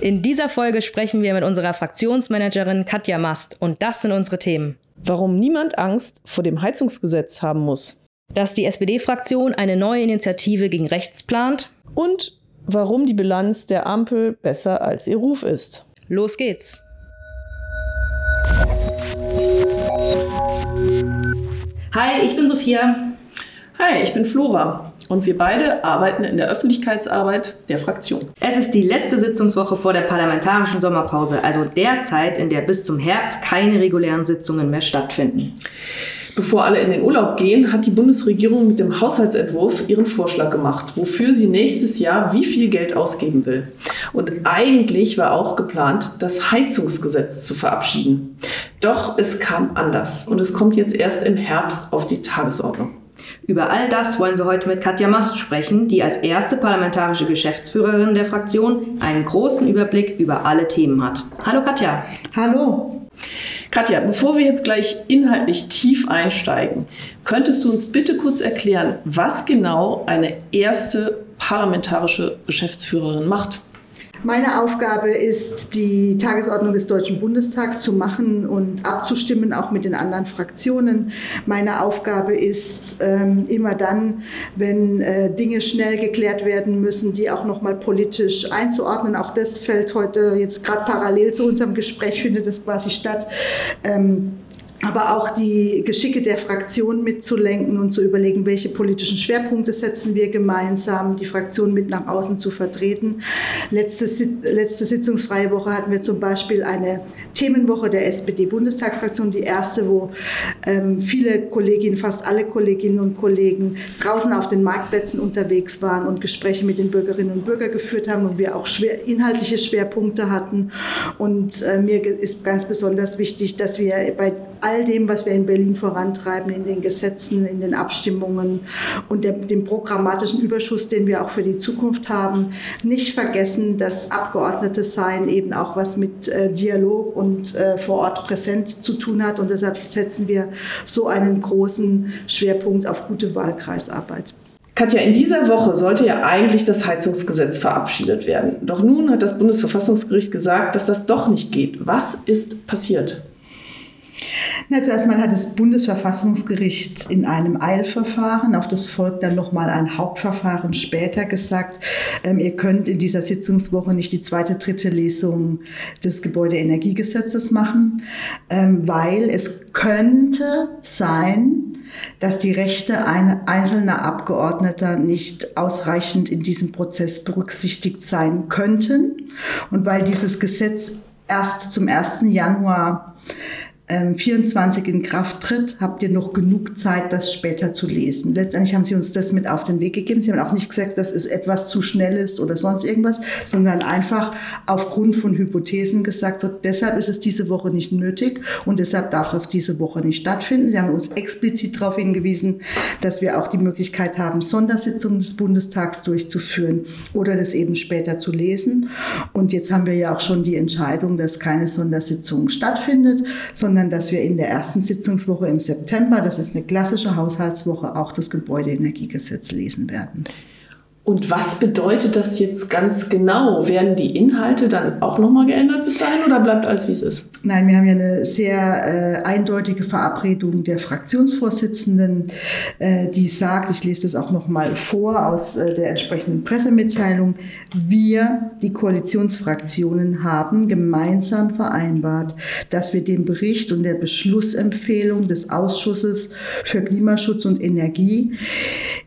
In dieser Folge sprechen wir mit unserer Fraktionsmanagerin Katja Mast und das sind unsere Themen. Warum niemand Angst vor dem Heizungsgesetz haben muss. Dass die SPD-Fraktion eine neue Initiative gegen rechts plant. Und warum die Bilanz der Ampel besser als ihr Ruf ist. Los geht's. Hi, ich bin Sophia. Hi, ich bin Flora und wir beide arbeiten in der Öffentlichkeitsarbeit der Fraktion. Es ist die letzte Sitzungswoche vor der parlamentarischen Sommerpause, also der Zeit, in der bis zum Herbst keine regulären Sitzungen mehr stattfinden. Bevor alle in den Urlaub gehen, hat die Bundesregierung mit dem Haushaltsentwurf ihren Vorschlag gemacht, wofür sie nächstes Jahr wie viel Geld ausgeben will. Und eigentlich war auch geplant, das Heizungsgesetz zu verabschieden. Doch es kam anders und es kommt jetzt erst im Herbst auf die Tagesordnung. Über all das wollen wir heute mit Katja Mast sprechen, die als erste parlamentarische Geschäftsführerin der Fraktion einen großen Überblick über alle Themen hat. Hallo Katja. Hallo. Katja, bevor wir jetzt gleich inhaltlich tief einsteigen, könntest du uns bitte kurz erklären, was genau eine erste parlamentarische Geschäftsführerin macht? Meine Aufgabe ist, die Tagesordnung des Deutschen Bundestags zu machen und abzustimmen, auch mit den anderen Fraktionen. Meine Aufgabe ist, ähm, immer dann, wenn äh, Dinge schnell geklärt werden müssen, die auch nochmal politisch einzuordnen. Auch das fällt heute jetzt gerade parallel zu unserem Gespräch, findet das quasi statt. Aber auch die Geschicke der Fraktion mitzulenken und zu überlegen, welche politischen Schwerpunkte setzen wir gemeinsam, die Fraktion mit nach außen zu vertreten. Letzte, letzte sitzungsfreie Woche hatten wir zum Beispiel eine Themenwoche der SPD-Bundestagsfraktion, die erste, wo ähm, viele Kolleginnen, fast alle Kolleginnen und Kollegen draußen auf den Marktplätzen unterwegs waren und Gespräche mit den Bürgerinnen und Bürgern geführt haben und wir auch schwer, inhaltliche Schwerpunkte hatten. Und äh, mir ist ganz besonders wichtig, dass wir bei all dem, was wir in Berlin vorantreiben, in den Gesetzen, in den Abstimmungen und der, dem programmatischen Überschuss, den wir auch für die Zukunft haben, nicht vergessen, dass Abgeordnete sein eben auch was mit äh, Dialog und äh, vor Ort präsent zu tun hat. Und deshalb setzen wir so einen großen Schwerpunkt auf gute Wahlkreisarbeit. Katja, in dieser Woche sollte ja eigentlich das Heizungsgesetz verabschiedet werden. Doch nun hat das Bundesverfassungsgericht gesagt, dass das doch nicht geht. Was ist passiert? Na, zuerst mal hat das Bundesverfassungsgericht in einem Eilverfahren, auf das folgt dann nochmal ein Hauptverfahren später gesagt, ähm, ihr könnt in dieser Sitzungswoche nicht die zweite, dritte Lesung des Gebäudeenergiegesetzes machen, ähm, weil es könnte sein, dass die Rechte einzelner Abgeordneter nicht ausreichend in diesem Prozess berücksichtigt sein könnten und weil dieses Gesetz erst zum 1. Januar 24 ähm, in Kraft tritt, habt ihr noch genug Zeit, das später zu lesen. Letztendlich haben sie uns das mit auf den Weg gegeben. Sie haben auch nicht gesagt, dass es etwas zu schnell ist oder sonst irgendwas, sondern einfach aufgrund von Hypothesen gesagt, so, deshalb ist es diese Woche nicht nötig und deshalb darf es auf diese Woche nicht stattfinden. Sie haben uns explizit darauf hingewiesen, dass wir auch die Möglichkeit haben, Sondersitzungen des Bundestags durchzuführen oder das eben später zu lesen. Und jetzt haben wir ja auch schon die Entscheidung, dass keine Sondersitzung stattfindet, sondern sondern dass wir in der ersten Sitzungswoche im September, das ist eine klassische Haushaltswoche, auch das Gebäudeenergiegesetz lesen werden. Und was bedeutet das jetzt ganz genau? Werden die Inhalte dann auch nochmal geändert bis dahin oder bleibt alles, wie es ist? Nein, wir haben ja eine sehr äh, eindeutige Verabredung der Fraktionsvorsitzenden, äh, die sagt, ich lese das auch nochmal vor aus äh, der entsprechenden Pressemitteilung, wir, die Koalitionsfraktionen, haben gemeinsam vereinbart, dass wir dem Bericht und der Beschlussempfehlung des Ausschusses für Klimaschutz und Energie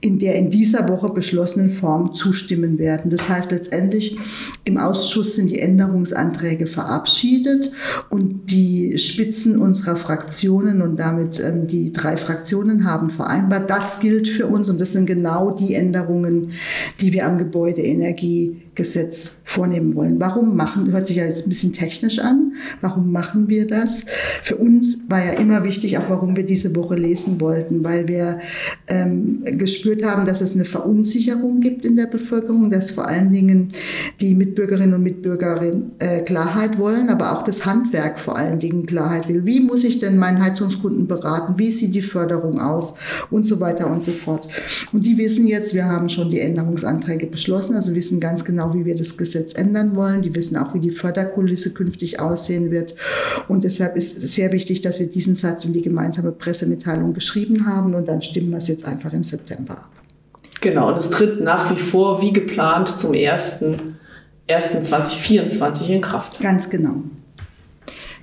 in der in dieser Woche beschlossenen Form zustimmen werden. Das heißt letztendlich, im Ausschuss sind die Änderungsanträge verabschiedet und die Spitzen unserer Fraktionen und damit ähm, die drei Fraktionen haben vereinbart, das gilt für uns und das sind genau die Änderungen, die wir am Gebäudeenergiegesetz vornehmen wollen. Warum machen, hört sich ja jetzt ein bisschen technisch an, warum machen wir das? Für uns war ja immer wichtig, auch warum wir diese Woche lesen wollten, weil wir ähm, gespürt haben, dass es eine Verunsicherung gibt in der Bevölkerung, dass vor allen Dingen die Mitbürgerinnen und Mitbürger äh, Klarheit wollen, aber auch das Handwerk vor allen Dingen Klarheit will. Wie muss ich denn meinen Heizungskunden beraten? Wie sieht die Förderung aus? Und so weiter und so fort. Und die wissen jetzt, wir haben schon die Änderungsanträge beschlossen, also wissen ganz genau, genau, wie wir das Gesetz ändern wollen. Die wissen auch, wie die Förderkulisse künftig aussehen wird. Und deshalb ist es sehr wichtig, dass wir diesen Satz in die gemeinsame Pressemitteilung geschrieben haben und dann stimmen wir es jetzt einfach im September ab. Genau, und es tritt nach wie vor wie geplant zum 1.1.2024 in Kraft. Ganz genau.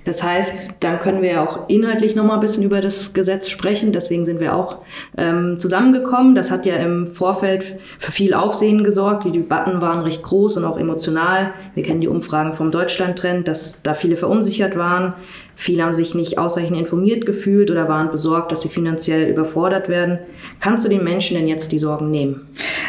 Das heißt, dann können wir auch inhaltlich noch mal ein bisschen über das Gesetz sprechen. Deswegen sind wir auch ähm, zusammengekommen. Das hat ja im Vorfeld für viel Aufsehen gesorgt. Die Debatten waren recht groß und auch emotional. Wir kennen die Umfragen vom Deutschland-Trend, dass da viele verunsichert waren. Viele haben sich nicht ausreichend informiert gefühlt oder waren besorgt, dass sie finanziell überfordert werden. Kannst du den Menschen denn jetzt die Sorgen nehmen?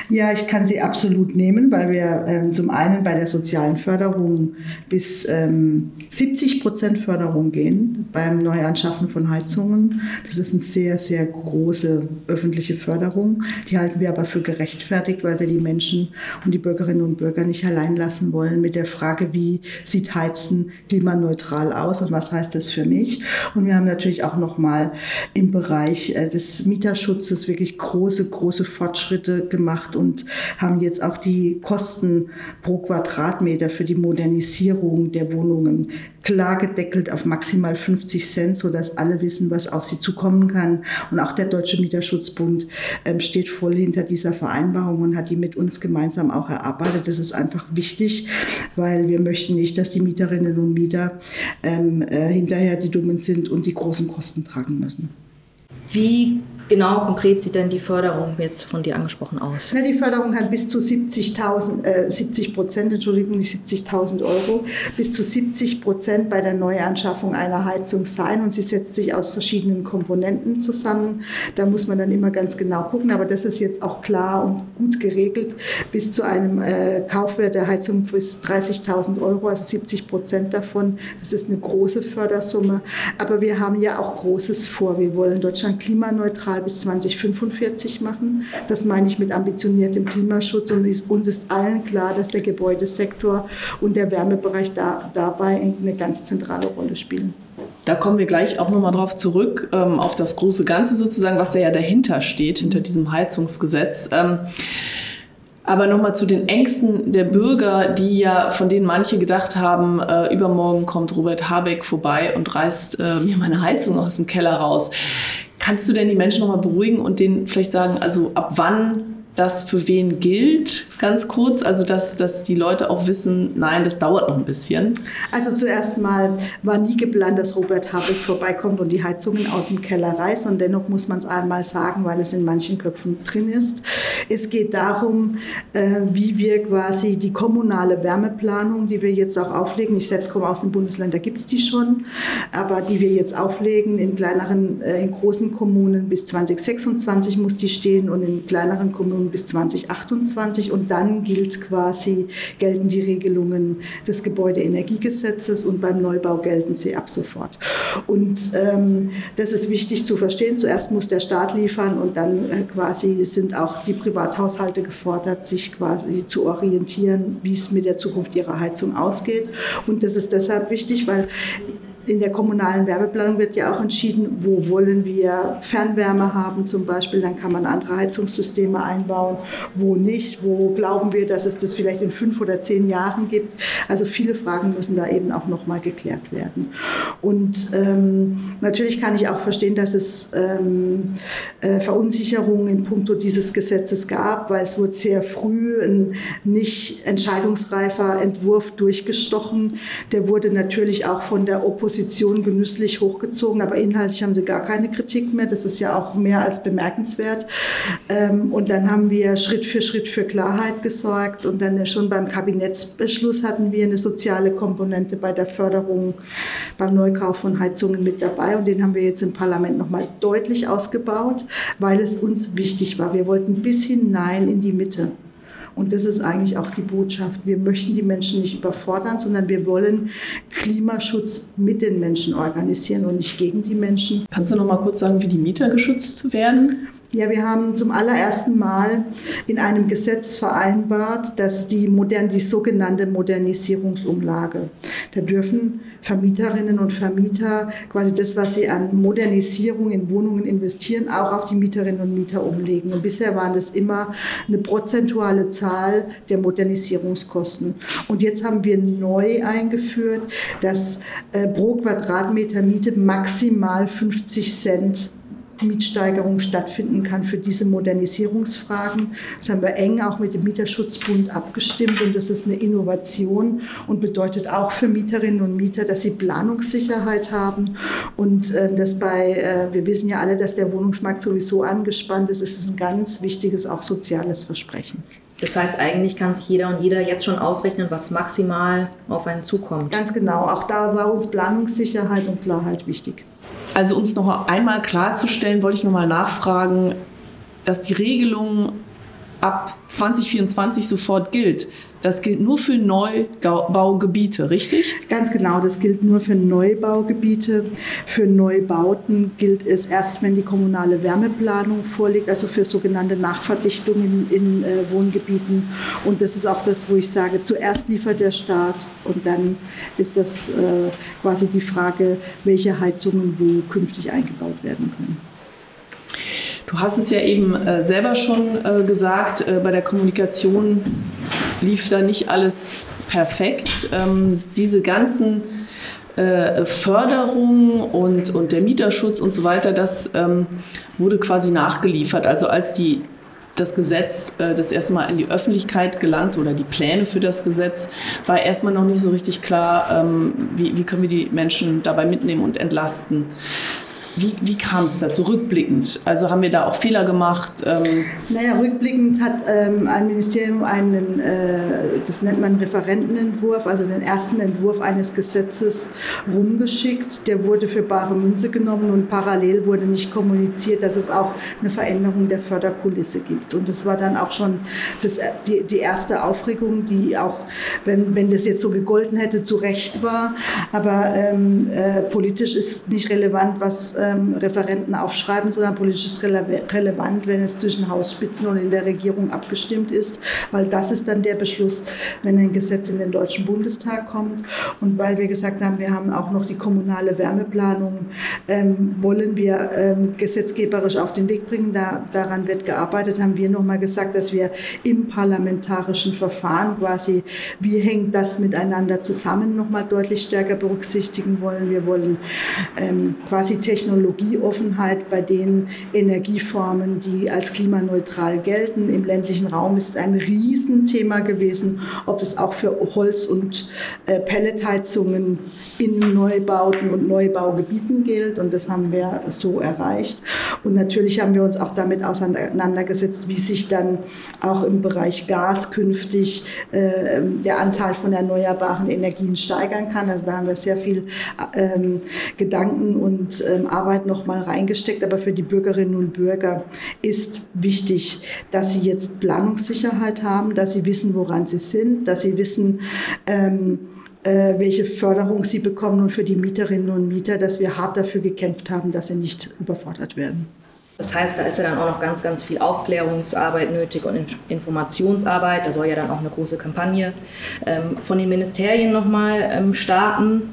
Ja, ich kann sie absolut nehmen, weil wir ähm, zum einen bei der sozialen Förderung bis ähm, 70 Prozent Förderung gehen beim Neuanschaffen von Heizungen. Das ist eine sehr, sehr große öffentliche Förderung. Die halten wir aber für gerechtfertigt, weil wir die Menschen und die Bürgerinnen und Bürger nicht allein lassen wollen mit der Frage, wie sieht Heizen klimaneutral aus und was heißt das für mich. Und wir haben natürlich auch nochmal im Bereich äh, des Mieterschutzes wirklich große, große Fortschritte gemacht und haben jetzt auch die Kosten pro Quadratmeter für die Modernisierung der Wohnungen klar gedeckelt auf maximal 50 Cent, sodass alle wissen, was auf sie zukommen kann. Und auch der Deutsche Mieterschutzbund ähm, steht voll hinter dieser Vereinbarung und hat die mit uns gemeinsam auch erarbeitet. Das ist einfach wichtig, weil wir möchten nicht, dass die Mieterinnen und Mieter ähm, äh, hinterher die Dummen sind und die großen Kosten tragen müssen. Wie genau konkret sieht denn die Förderung jetzt von dir angesprochen aus? Na, die Förderung hat bis zu 70.000, äh, 70 Prozent, Entschuldigung, nicht 70.000 Euro, bis zu 70 Prozent bei der Neuanschaffung einer Heizung sein und sie setzt sich aus verschiedenen Komponenten zusammen. Da muss man dann immer ganz genau gucken, aber das ist jetzt auch klar und gut geregelt. Bis zu einem äh, Kaufwert der Heizung bis 30.000 Euro, also 70 Prozent davon. Das ist eine große Fördersumme, aber wir haben ja auch Großes vor. Wir wollen Deutschland klimaneutral bis 2045 machen. Das meine ich mit ambitioniertem Klimaschutz. Und uns ist allen klar, dass der Gebäudesektor und der Wärmebereich da, dabei eine ganz zentrale Rolle spielen. Da kommen wir gleich auch nochmal drauf zurück, ähm, auf das große Ganze sozusagen, was da ja dahinter steht, hinter diesem Heizungsgesetz. Ähm, aber nochmal zu den Ängsten der Bürger, die ja, von denen manche gedacht haben, äh, übermorgen kommt Robert Habeck vorbei und reißt äh, mir meine Heizung aus dem Keller raus. Kannst du denn die Menschen nochmal beruhigen und denen vielleicht sagen, also ab wann das für wen gilt, ganz kurz, also dass, dass die Leute auch wissen, nein, das dauert noch ein bisschen. Also zuerst mal war nie geplant, dass Robert Habeck vorbeikommt und die Heizungen aus dem Keller reißt und dennoch muss man es einmal sagen, weil es in manchen Köpfen drin ist. Es geht darum, äh, wie wir quasi die kommunale Wärmeplanung, die wir jetzt auch auflegen, ich selbst komme aus dem Bundesland, da gibt es die schon, aber die wir jetzt auflegen in kleineren, äh, in großen Kommunen bis 2026 muss die stehen und in kleineren Kommunen Regelungen bis 2028 und dann gilt quasi, gelten die Regelungen des Gebäudeenergiegesetzes und beim Neubau gelten sie ab sofort. Und ähm, das ist wichtig zu verstehen. Zuerst muss der Staat liefern und dann äh, quasi sind auch die Privathaushalte gefordert, sich quasi zu orientieren, wie es mit der Zukunft ihrer Heizung ausgeht. Und das ist deshalb wichtig, weil in der kommunalen Wärmeplanung wird ja auch entschieden, wo wollen wir Fernwärme haben zum Beispiel. Dann kann man andere Heizungssysteme einbauen, wo nicht, wo glauben wir, dass es das vielleicht in fünf oder zehn Jahren gibt. Also viele Fragen müssen da eben auch nochmal geklärt werden. Und ähm, natürlich kann ich auch verstehen, dass es ähm, äh, Verunsicherungen in puncto dieses Gesetzes gab, weil es wurde sehr früh ein nicht entscheidungsreifer Entwurf durchgestochen. Der wurde natürlich auch von der Opposition Position genüsslich hochgezogen, aber inhaltlich haben sie gar keine Kritik mehr. Das ist ja auch mehr als bemerkenswert. Ähm, und dann haben wir Schritt für Schritt für Klarheit gesorgt und dann schon beim Kabinettsbeschluss hatten wir eine soziale Komponente bei der Förderung beim Neukauf von Heizungen mit dabei und den haben wir jetzt im Parlament nochmal deutlich ausgebaut, weil es uns wichtig war. Wir wollten bis hinein in die Mitte. Und das ist eigentlich auch die Botschaft. Wir möchten die Menschen nicht überfordern, sondern wir wollen Klimaschutz mit den Menschen organisieren und nicht gegen die Menschen. Kannst du noch mal kurz sagen, wie die Mieter geschützt werden? Ja, wir haben zum allerersten Mal in einem Gesetz vereinbart, dass die, modern, die sogenannte Modernisierungsumlage, da dürfen Vermieterinnen und Vermieter quasi das, was sie an Modernisierung in Wohnungen investieren, auch auf die Mieterinnen und Mieter umlegen. Und bisher waren das immer eine prozentuale Zahl der Modernisierungskosten. Und jetzt haben wir neu eingeführt, dass äh, pro Quadratmeter Miete maximal 50 Cent Mietsteigerung stattfinden kann für diese Modernisierungsfragen. Das haben wir eng auch mit dem Mieterschutzbund abgestimmt und das ist eine Innovation und bedeutet auch für Mieterinnen und Mieter, dass sie Planungssicherheit haben und äh, dass bei, äh, wir wissen ja alle, dass der Wohnungsmarkt sowieso angespannt ist, ist es ein ganz wichtiges, auch soziales Versprechen. Das heißt, eigentlich kann sich jeder und jeder jetzt schon ausrechnen, was maximal auf einen zukommt. Ganz genau. Auch da war uns Planungssicherheit und Klarheit wichtig. Also um es noch einmal klarzustellen, wollte ich noch mal nachfragen, dass die Regelung ab 2024 sofort gilt. Das gilt nur für Neubaugebiete, richtig? Ganz genau, das gilt nur für Neubaugebiete. Für Neubauten gilt es erst, wenn die kommunale Wärmeplanung vorliegt, also für sogenannte Nachverdichtungen in, in äh, Wohngebieten. Und das ist auch das, wo ich sage, zuerst liefert der Staat und dann ist das äh, quasi die Frage, welche Heizungen wo künftig eingebaut werden können. Du hast es ja eben äh, selber schon äh, gesagt, äh, bei der Kommunikation lief da nicht alles perfekt. Ähm, diese ganzen äh, Förderungen und, und der Mieterschutz und so weiter, das ähm, wurde quasi nachgeliefert. Also als die das Gesetz äh, das erste Mal in die Öffentlichkeit gelangt oder die Pläne für das Gesetz, war erstmal noch nicht so richtig klar, ähm, wie, wie können wir die Menschen dabei mitnehmen und entlasten. Wie, wie kam es dazu, rückblickend? Also haben wir da auch Fehler gemacht? Ähm naja, rückblickend hat ähm, ein Ministerium einen, äh, das nennt man Referentenentwurf, also den ersten Entwurf eines Gesetzes rumgeschickt. Der wurde für bare Münze genommen und parallel wurde nicht kommuniziert, dass es auch eine Veränderung der Förderkulisse gibt. Und das war dann auch schon das, die, die erste Aufregung, die auch, wenn, wenn das jetzt so gegolten hätte, zu Recht war. Aber ähm, äh, politisch ist nicht relevant, was ähm, Referenten aufschreiben, sondern politisch ist rele relevant, wenn es zwischen Hausspitzen und in der Regierung abgestimmt ist, weil das ist dann der Beschluss, wenn ein Gesetz in den Deutschen Bundestag kommt. Und weil wir gesagt haben, wir haben auch noch die kommunale Wärmeplanung, ähm, wollen wir ähm, gesetzgeberisch auf den Weg bringen. Da, daran wird gearbeitet, haben wir nochmal gesagt, dass wir im parlamentarischen Verfahren quasi, wie hängt das miteinander zusammen, nochmal deutlich stärker berücksichtigen wollen. Wir wollen ähm, quasi Technologie Technologieoffenheit bei den Energieformen, die als klimaneutral gelten. Im ländlichen Raum ist ein Riesenthema gewesen, ob es auch für Holz- und äh, Pelletheizungen in Neubauten und Neubaugebieten gilt. Und das haben wir so erreicht. Und natürlich haben wir uns auch damit auseinandergesetzt, wie sich dann auch im Bereich Gas künftig äh, der Anteil von erneuerbaren Energien steigern kann. Also da haben wir sehr viel ähm, Gedanken und ähm, Arbeit noch mal reingesteckt. Aber für die Bürgerinnen und Bürger ist wichtig, dass sie jetzt Planungssicherheit haben, dass sie wissen, woran sie sind, dass sie wissen, ähm, äh, welche Förderung sie bekommen und für die Mieterinnen und Mieter, dass wir hart dafür gekämpft haben, dass sie nicht überfordert werden. Das heißt, da ist ja dann auch noch ganz, ganz viel Aufklärungsarbeit nötig und Informationsarbeit. Da soll ja dann auch eine große Kampagne ähm, von den Ministerien nochmal ähm, starten.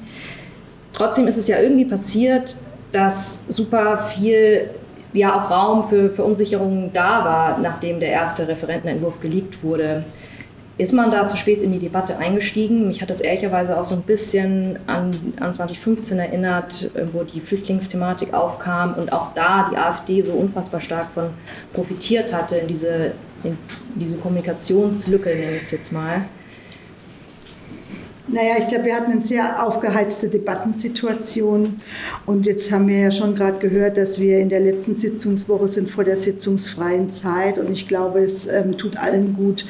Trotzdem ist es ja irgendwie passiert, dass super viel ja auch Raum für Verunsicherungen da war, nachdem der erste Referentenentwurf geleakt wurde. Ist man da zu spät in die Debatte eingestiegen? Mich hat das ehrlicherweise auch so ein bisschen an, an 2015 erinnert, wo die Flüchtlingsthematik aufkam und auch da die AfD so unfassbar stark von profitiert hatte, in diese, in diese Kommunikationslücke, nenne ich es jetzt mal. Naja, ich glaube, wir hatten eine sehr aufgeheizte Debattensituation. Und jetzt haben wir ja schon gerade gehört, dass wir in der letzten Sitzungswoche sind vor der sitzungsfreien Zeit. Und ich glaube, es ähm, tut allen gut,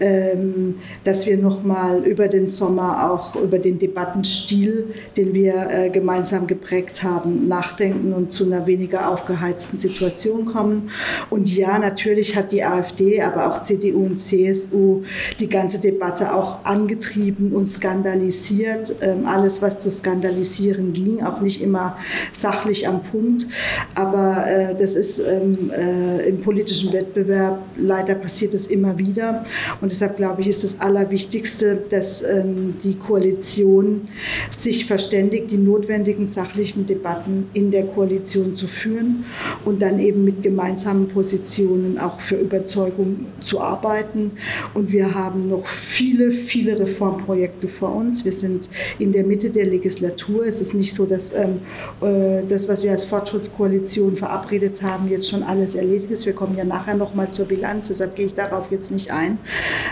ähm, dass wir nochmal über den Sommer auch über den Debattenstil, den wir äh, gemeinsam geprägt haben, nachdenken und zu einer weniger aufgeheizten Situation kommen. Und ja, natürlich hat die AfD, aber auch CDU und CSU die ganze Debatte auch angetrieben, uns ganz skandalisiert, ähm, alles, was zu skandalisieren ging, auch nicht immer sachlich am Punkt. Aber äh, das ist ähm, äh, im politischen Wettbewerb, leider passiert es immer wieder. Und deshalb glaube ich, ist das Allerwichtigste, dass ähm, die Koalition sich verständigt, die notwendigen sachlichen Debatten in der Koalition zu führen und dann eben mit gemeinsamen Positionen auch für Überzeugung zu arbeiten. Und wir haben noch viele, viele Reformprojekte vor uns. Wir sind in der Mitte der Legislatur. Es ist nicht so, dass ähm, äh, das, was wir als Fortschrittskoalition verabredet haben, jetzt schon alles erledigt ist. Wir kommen ja nachher noch mal zur Bilanz, deshalb gehe ich darauf jetzt nicht ein.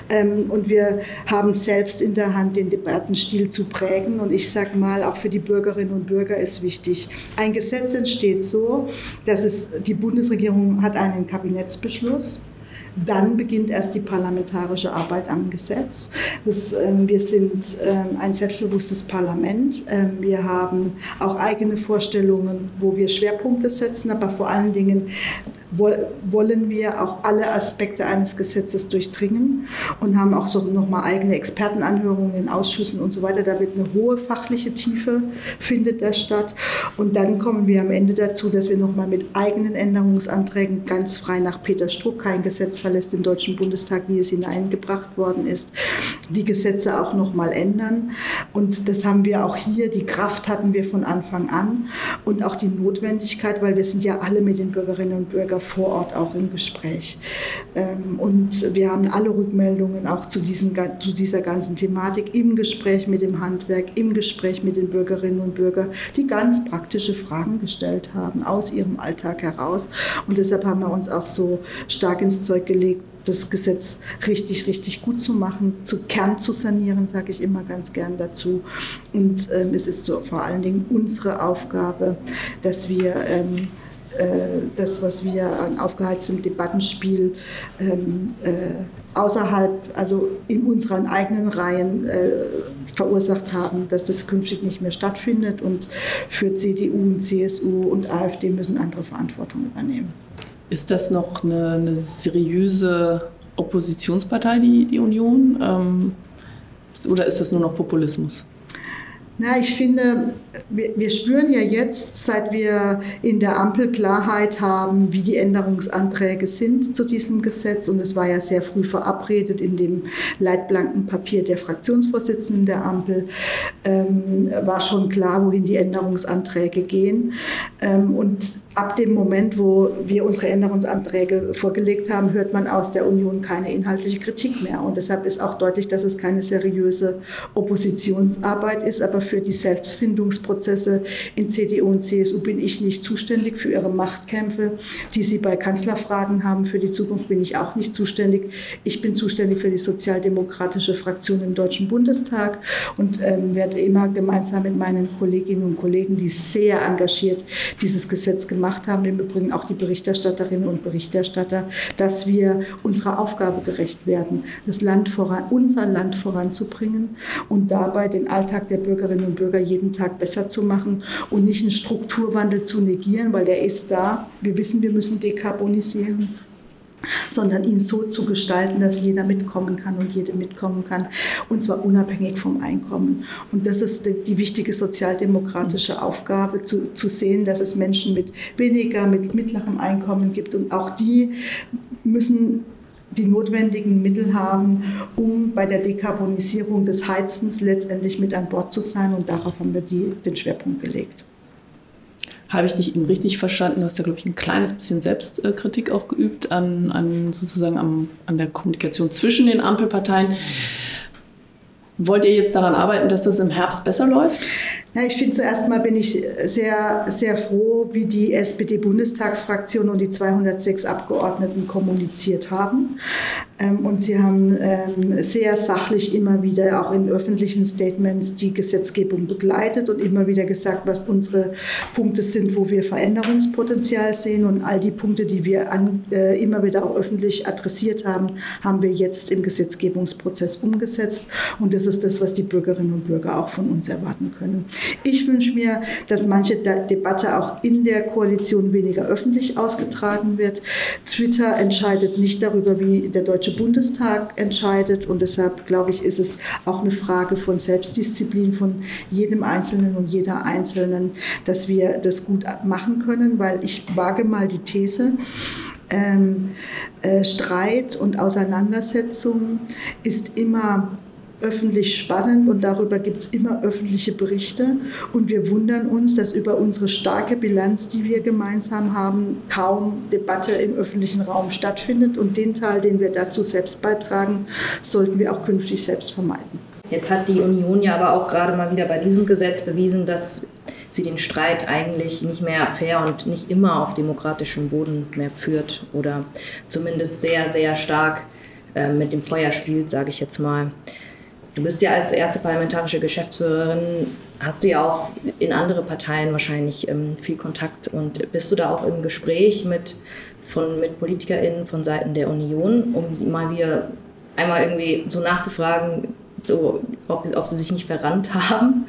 Ähm, und wir haben selbst in der Hand, den Debattenstil zu prägen. Und ich sage mal, auch für die Bürgerinnen und Bürger ist wichtig. Ein Gesetz entsteht so, dass es die Bundesregierung hat einen Kabinettsbeschluss dann beginnt erst die parlamentarische Arbeit am Gesetz. Das, äh, wir sind äh, ein selbstbewusstes Parlament. Äh, wir haben auch eigene Vorstellungen, wo wir Schwerpunkte setzen, aber vor allen Dingen wollen wir auch alle Aspekte eines Gesetzes durchdringen und haben auch so nochmal eigene Expertenanhörungen in Ausschüssen und so weiter. Da wird eine hohe fachliche Tiefe findet da statt. Und dann kommen wir am Ende dazu, dass wir nochmal mit eigenen Änderungsanträgen ganz frei nach Peter Struck, kein Gesetz verlässt den Deutschen Bundestag, wie es hineingebracht worden ist, die Gesetze auch nochmal ändern. Und das haben wir auch hier, die Kraft hatten wir von Anfang an und auch die Notwendigkeit, weil wir sind ja alle mit den Bürgerinnen und Bürgern vor Ort auch im Gespräch. Ähm, und wir haben alle Rückmeldungen auch zu, diesen, zu dieser ganzen Thematik im Gespräch mit dem Handwerk, im Gespräch mit den Bürgerinnen und Bürgern, die ganz praktische Fragen gestellt haben aus ihrem Alltag heraus. Und deshalb haben wir uns auch so stark ins Zeug gelegt, das Gesetz richtig, richtig gut zu machen, zu Kern zu sanieren, sage ich immer ganz gern dazu. Und ähm, es ist so vor allen Dingen unsere Aufgabe, dass wir ähm, äh, das, was wir an aufgeheiztem Debattenspiel ähm, äh, außerhalb, also in unseren eigenen Reihen äh, verursacht haben, dass das künftig nicht mehr stattfindet. Und für CDU und CSU und AfD müssen andere Verantwortung übernehmen. Ist das noch eine, eine seriöse Oppositionspartei, die, die Union? Ähm, ist, oder ist das nur noch Populismus? Na, ich finde, wir, wir, spüren ja jetzt, seit wir in der Ampel Klarheit haben, wie die Änderungsanträge sind zu diesem Gesetz. Und es war ja sehr früh verabredet in dem Leitblankenpapier der Fraktionsvorsitzenden der Ampel, ähm, war schon klar, wohin die Änderungsanträge gehen. Ähm, und ab dem Moment, wo wir unsere Änderungsanträge vorgelegt haben, hört man aus der Union keine inhaltliche Kritik mehr. Und deshalb ist auch deutlich, dass es keine seriöse Oppositionsarbeit ist. Aber für die Selbstfindungsprozesse in CDU und CSU bin ich nicht zuständig. Für ihre Machtkämpfe, die sie bei Kanzlerfragen haben, für die Zukunft bin ich auch nicht zuständig. Ich bin zuständig für die sozialdemokratische Fraktion im Deutschen Bundestag und ähm, werde immer gemeinsam mit meinen Kolleginnen und Kollegen, die sehr engagiert dieses Gesetz gemacht gemacht haben, im Übrigen auch die Berichterstatterinnen und Berichterstatter, dass wir unserer Aufgabe gerecht werden, das Land voran, unser Land voranzubringen und dabei den Alltag der Bürgerinnen und Bürger jeden Tag besser zu machen und nicht einen Strukturwandel zu negieren, weil der ist da. Wir wissen, wir müssen dekarbonisieren sondern ihn so zu gestalten, dass jeder mitkommen kann und jede mitkommen kann, und zwar unabhängig vom Einkommen. Und das ist die, die wichtige sozialdemokratische Aufgabe, zu, zu sehen, dass es Menschen mit weniger, mit mittlerem Einkommen gibt und auch die müssen die notwendigen Mittel haben, um bei der Dekarbonisierung des Heizens letztendlich mit an Bord zu sein. Und darauf haben wir die, den Schwerpunkt gelegt. Habe ich dich eben richtig verstanden? Du hast ja, glaube ich, ein kleines bisschen Selbstkritik auch geübt an, an sozusagen am, an der Kommunikation zwischen den Ampelparteien. Wollt ihr jetzt daran arbeiten, dass das im Herbst besser läuft? Ja, ich finde zuerst mal bin ich sehr, sehr froh, wie die SPD-Bundestagsfraktion und die 206 Abgeordneten kommuniziert haben. Ähm, und sie haben ähm, sehr sachlich immer wieder auch in öffentlichen Statements die Gesetzgebung begleitet und immer wieder gesagt, was unsere Punkte sind, wo wir Veränderungspotenzial sehen. Und all die Punkte, die wir an, äh, immer wieder auch öffentlich adressiert haben, haben wir jetzt im Gesetzgebungsprozess umgesetzt. Und das ist das, was die Bürgerinnen und Bürger auch von uns erwarten können. Ich wünsche mir, dass manche Debatte auch in der Koalition weniger öffentlich ausgetragen wird. Twitter entscheidet nicht darüber, wie der Deutsche Bundestag entscheidet. Und deshalb, glaube ich, ist es auch eine Frage von Selbstdisziplin von jedem Einzelnen und jeder Einzelnen, dass wir das gut machen können, weil ich wage mal die These, ähm, äh, Streit und Auseinandersetzung ist immer öffentlich spannend und darüber gibt es immer öffentliche Berichte. Und wir wundern uns, dass über unsere starke Bilanz, die wir gemeinsam haben, kaum Debatte im öffentlichen Raum stattfindet. Und den Teil, den wir dazu selbst beitragen, sollten wir auch künftig selbst vermeiden. Jetzt hat die Union ja aber auch gerade mal wieder bei diesem Gesetz bewiesen, dass sie den Streit eigentlich nicht mehr fair und nicht immer auf demokratischem Boden mehr führt oder zumindest sehr, sehr stark äh, mit dem Feuer spielt, sage ich jetzt mal. Du bist ja als erste parlamentarische Geschäftsführerin, hast du ja auch in andere Parteien wahrscheinlich ähm, viel Kontakt und bist du da auch im Gespräch mit, von, mit PolitikerInnen von Seiten der Union, um mal wieder einmal irgendwie so nachzufragen, so, ob, ob sie sich nicht verrannt haben?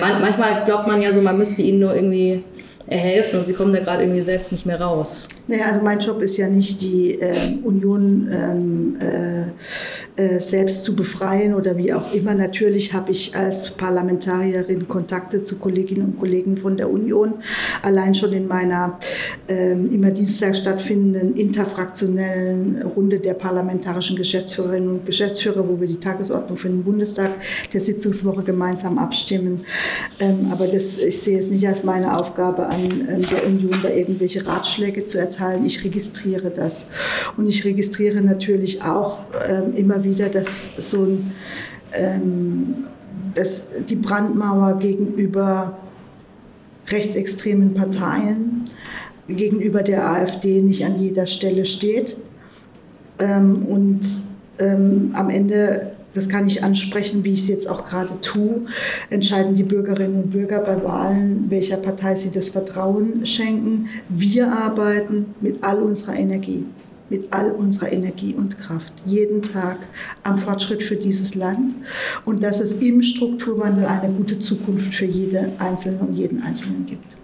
Man, manchmal glaubt man ja so, man müsste ihnen nur irgendwie helfen und sie kommen da gerade irgendwie selbst nicht mehr raus. Naja, also mein Job ist ja nicht die äh, Union ähm, äh, selbst zu befreien oder wie auch immer. Natürlich habe ich als Parlamentarierin Kontakte zu Kolleginnen und Kollegen von der Union. Allein schon in meiner ähm, immer Dienstag stattfindenden interfraktionellen Runde der parlamentarischen Geschäftsführerinnen und Geschäftsführer, wo wir die Tagesordnung für den Bundestag der Sitzungswoche gemeinsam abstimmen. Ähm, aber das, ich sehe es nicht als meine Aufgabe an, ähm, der Union da irgendwelche Ratschläge zu erteilen. Ich registriere das. Und ich registriere natürlich auch ähm, immer wieder, dass so ein, ähm, dass die Brandmauer gegenüber rechtsextremen Parteien, gegenüber der AfD nicht an jeder Stelle steht. Ähm, und ähm, am Ende, das kann ich ansprechen, wie ich es jetzt auch gerade tue, entscheiden die Bürgerinnen und Bürger bei Wahlen, welcher Partei sie das Vertrauen schenken. Wir arbeiten mit all unserer Energie mit all unserer Energie und Kraft jeden Tag am Fortschritt für dieses Land und dass es im Strukturwandel eine gute Zukunft für jede Einzelne und jeden Einzelnen gibt.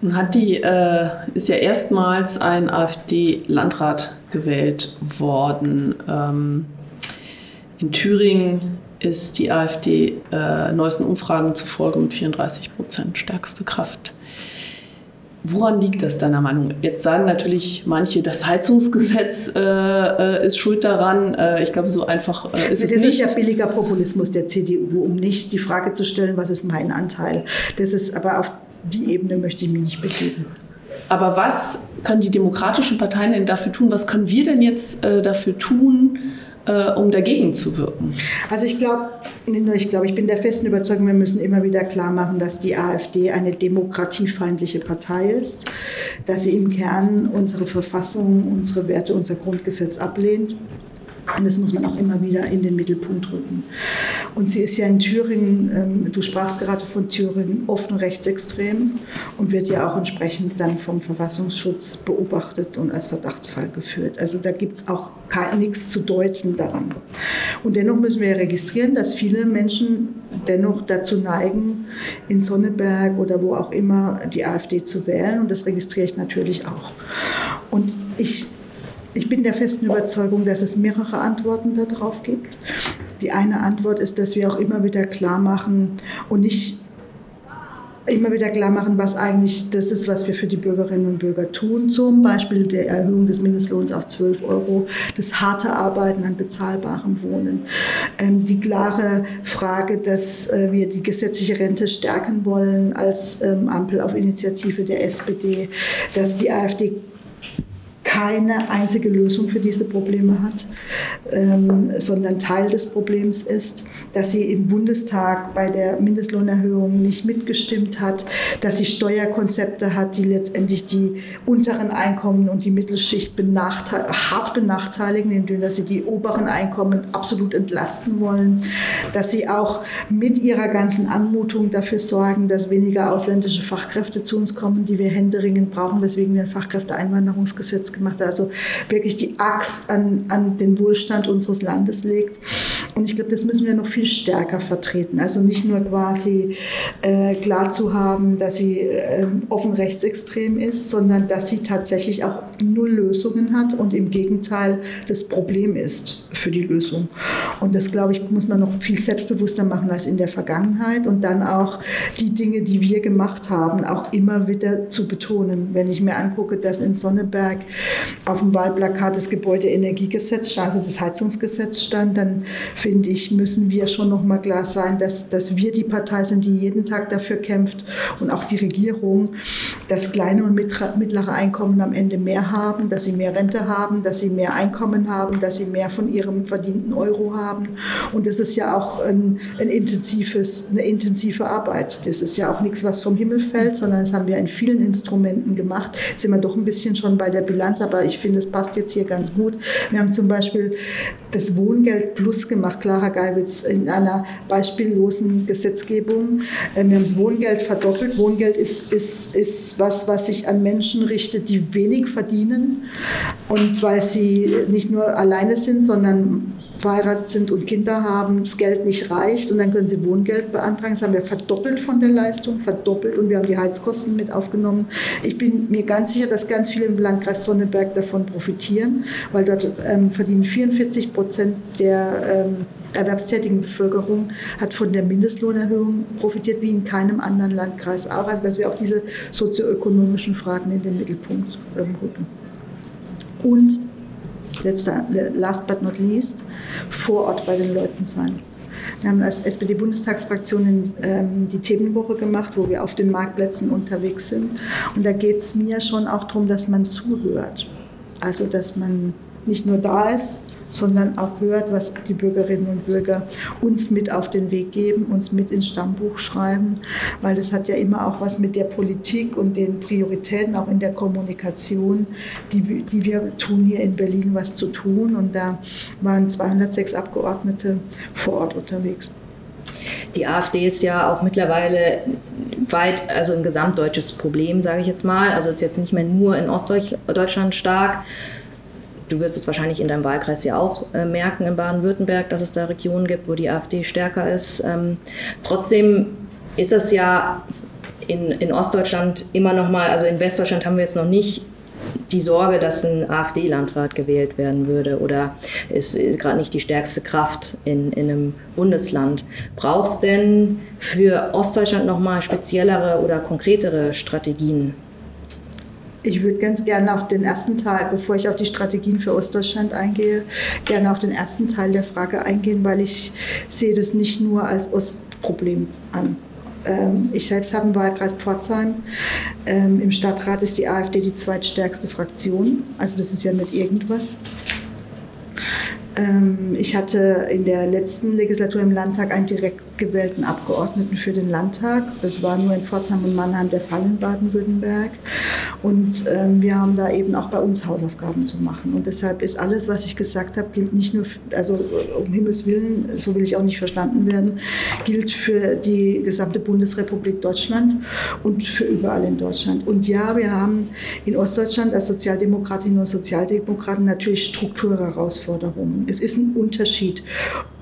Nun hat die, äh, ist ja erstmals ein AfD-Landrat gewählt worden. Ähm, in Thüringen ist die AfD äh, neuesten Umfragen zufolge mit 34 Prozent stärkste Kraft. Woran liegt das deiner Meinung? Jetzt sagen natürlich manche, das Heizungsgesetz äh, äh, ist schuld daran. Äh, ich glaube, so einfach äh, ist das es nicht. Das ist ja billiger Populismus der CDU, um nicht die Frage zu stellen, was ist mein Anteil. Das ist aber auf die Ebene möchte ich mich nicht begeben. Aber was können die demokratischen Parteien denn dafür tun? Was können wir denn jetzt dafür tun, äh, um dagegen zu wirken? Also ich glaube, ich glaube, ich bin der festen Überzeugung, wir müssen immer wieder klar machen, dass die AfD eine demokratiefeindliche Partei ist, dass sie im Kern unsere Verfassung, unsere Werte, unser Grundgesetz ablehnt und das muss man auch immer wieder in den Mittelpunkt rücken. Und sie ist ja in Thüringen, ähm, du sprachst gerade von Thüringen, offen rechtsextrem und wird ja auch entsprechend dann vom Verfassungsschutz beobachtet und als Verdachtsfall geführt. Also da gibt es auch nichts zu deuten daran. Und dennoch müssen wir registrieren, dass viele Menschen dennoch dazu neigen, in Sonneberg oder wo auch immer die AfD zu wählen. Und das registriere ich natürlich auch. Und ich ich bin der festen Überzeugung, dass es mehrere Antworten darauf gibt. Die eine Antwort ist, dass wir auch immer wieder klar machen und nicht immer wieder klar machen, was eigentlich das ist, was wir für die Bürgerinnen und Bürger tun. Zum Beispiel der Erhöhung des Mindestlohns auf 12 Euro, das harte Arbeiten an bezahlbarem Wohnen, ähm, die klare Frage, dass äh, wir die gesetzliche Rente stärken wollen als ähm, Ampel auf Initiative der SPD, dass die AfD keine einzige Lösung für diese Probleme hat, ähm, sondern Teil des Problems ist, dass sie im Bundestag bei der Mindestlohnerhöhung nicht mitgestimmt hat, dass sie Steuerkonzepte hat, die letztendlich die unteren Einkommen und die Mittelschicht benachteil hart benachteiligen, indem sie die oberen Einkommen absolut entlasten wollen, dass sie auch mit ihrer ganzen Anmutung dafür sorgen, dass weniger ausländische Fachkräfte zu uns kommen, die wir händeringend brauchen, weswegen wir ein Fachkräfteeinwanderungsgesetz gemacht gemacht hat, also wirklich die Axt an, an den Wohlstand unseres Landes legt. Und ich glaube, das müssen wir noch viel stärker vertreten. Also nicht nur quasi äh, klar zu haben, dass sie äh, offen rechtsextrem ist, sondern dass sie tatsächlich auch null Lösungen hat und im Gegenteil das Problem ist für die Lösung. Und das, glaube ich, muss man noch viel selbstbewusster machen als in der Vergangenheit und dann auch die Dinge, die wir gemacht haben, auch immer wieder zu betonen. Wenn ich mir angucke, dass in Sonneberg auf dem Wahlplakat das Gebäudeenergiegesetz also das Heizungsgesetz stand, dann finde ich, müssen wir schon noch mal klar sein, dass, dass wir die Partei sind, die jeden Tag dafür kämpft und auch die Regierung, dass kleine und mittlere Einkommen am Ende mehr haben, dass sie mehr Rente haben, dass sie mehr Einkommen haben, dass sie mehr von ihrem verdienten Euro haben. Und das ist ja auch ein, ein intensives, eine intensive Arbeit. Das ist ja auch nichts, was vom Himmel fällt, sondern das haben wir in vielen Instrumenten gemacht. Jetzt sind wir doch ein bisschen schon bei der Bilanz, aber ich finde, es passt jetzt hier ganz gut. Wir haben zum Beispiel das Wohngeld Plus gemacht, Clara Geiwitz, in einer beispiellosen Gesetzgebung. Ähm, wir haben das Wohngeld verdoppelt. Wohngeld ist, ist, ist was, was sich an Menschen richtet, die wenig verdienen und weil sie nicht nur alleine sind, sondern verheiratet sind und Kinder haben, das Geld nicht reicht und dann können sie Wohngeld beantragen. Das haben wir verdoppelt von der Leistung, verdoppelt und wir haben die Heizkosten mit aufgenommen. Ich bin mir ganz sicher, dass ganz viele im Landkreis Sonneberg davon profitieren, weil dort ähm, verdienen 44 Prozent der ähm, erwerbstätigen Bevölkerung hat von der Mindestlohnerhöhung profitiert, wie in keinem anderen Landkreis auch. Also dass wir auch diese sozioökonomischen Fragen in den Mittelpunkt ähm, rücken. Und letzter, last but not least, vor Ort bei den Leuten sein. Wir haben als SPD-Bundestagsfraktion ähm, die Themenwoche gemacht, wo wir auf den Marktplätzen unterwegs sind. Und da geht es mir schon auch darum, dass man zuhört. Also, dass man nicht nur da ist, sondern auch hört, was die Bürgerinnen und Bürger uns mit auf den Weg geben, uns mit ins Stammbuch schreiben, weil das hat ja immer auch was mit der Politik und den Prioritäten, auch in der Kommunikation, die, die wir tun hier in Berlin, was zu tun. Und da waren 206 Abgeordnete vor Ort unterwegs. Die AfD ist ja auch mittlerweile weit, also ein gesamtdeutsches Problem, sage ich jetzt mal. Also ist jetzt nicht mehr nur in Ostdeutschland stark, Du wirst es wahrscheinlich in deinem Wahlkreis ja auch äh, merken in Baden-Württemberg, dass es da Regionen gibt, wo die AfD stärker ist. Ähm, trotzdem ist es ja in, in Ostdeutschland immer noch mal, also in Westdeutschland haben wir jetzt noch nicht die Sorge, dass ein AfD-Landrat gewählt werden würde oder ist gerade nicht die stärkste Kraft in, in einem Bundesland. Brauchst denn für Ostdeutschland nochmal speziellere oder konkretere Strategien? Ich würde ganz gerne auf den ersten Teil, bevor ich auf die Strategien für Ostdeutschland eingehe, gerne auf den ersten Teil der Frage eingehen, weil ich sehe das nicht nur als Ostproblem an. Ähm, ich selbst habe einen Wahlkreis Pforzheim. Ähm, Im Stadtrat ist die AfD die zweitstärkste Fraktion. Also das ist ja nicht irgendwas. Ähm, ich hatte in der letzten Legislatur im Landtag einen direkt gewählten Abgeordneten für den Landtag. Das war nur in Pforzheim und Mannheim der Fall in Baden-Württemberg. Und ähm, wir haben da eben auch bei uns Hausaufgaben zu machen. Und deshalb ist alles, was ich gesagt habe, gilt nicht nur, für, also um Himmels Willen, so will ich auch nicht verstanden werden, gilt für die gesamte Bundesrepublik Deutschland und für überall in Deutschland. Und ja, wir haben in Ostdeutschland als Sozialdemokratinnen und Sozialdemokraten natürlich Strukturherausforderungen. Es ist ein Unterschied,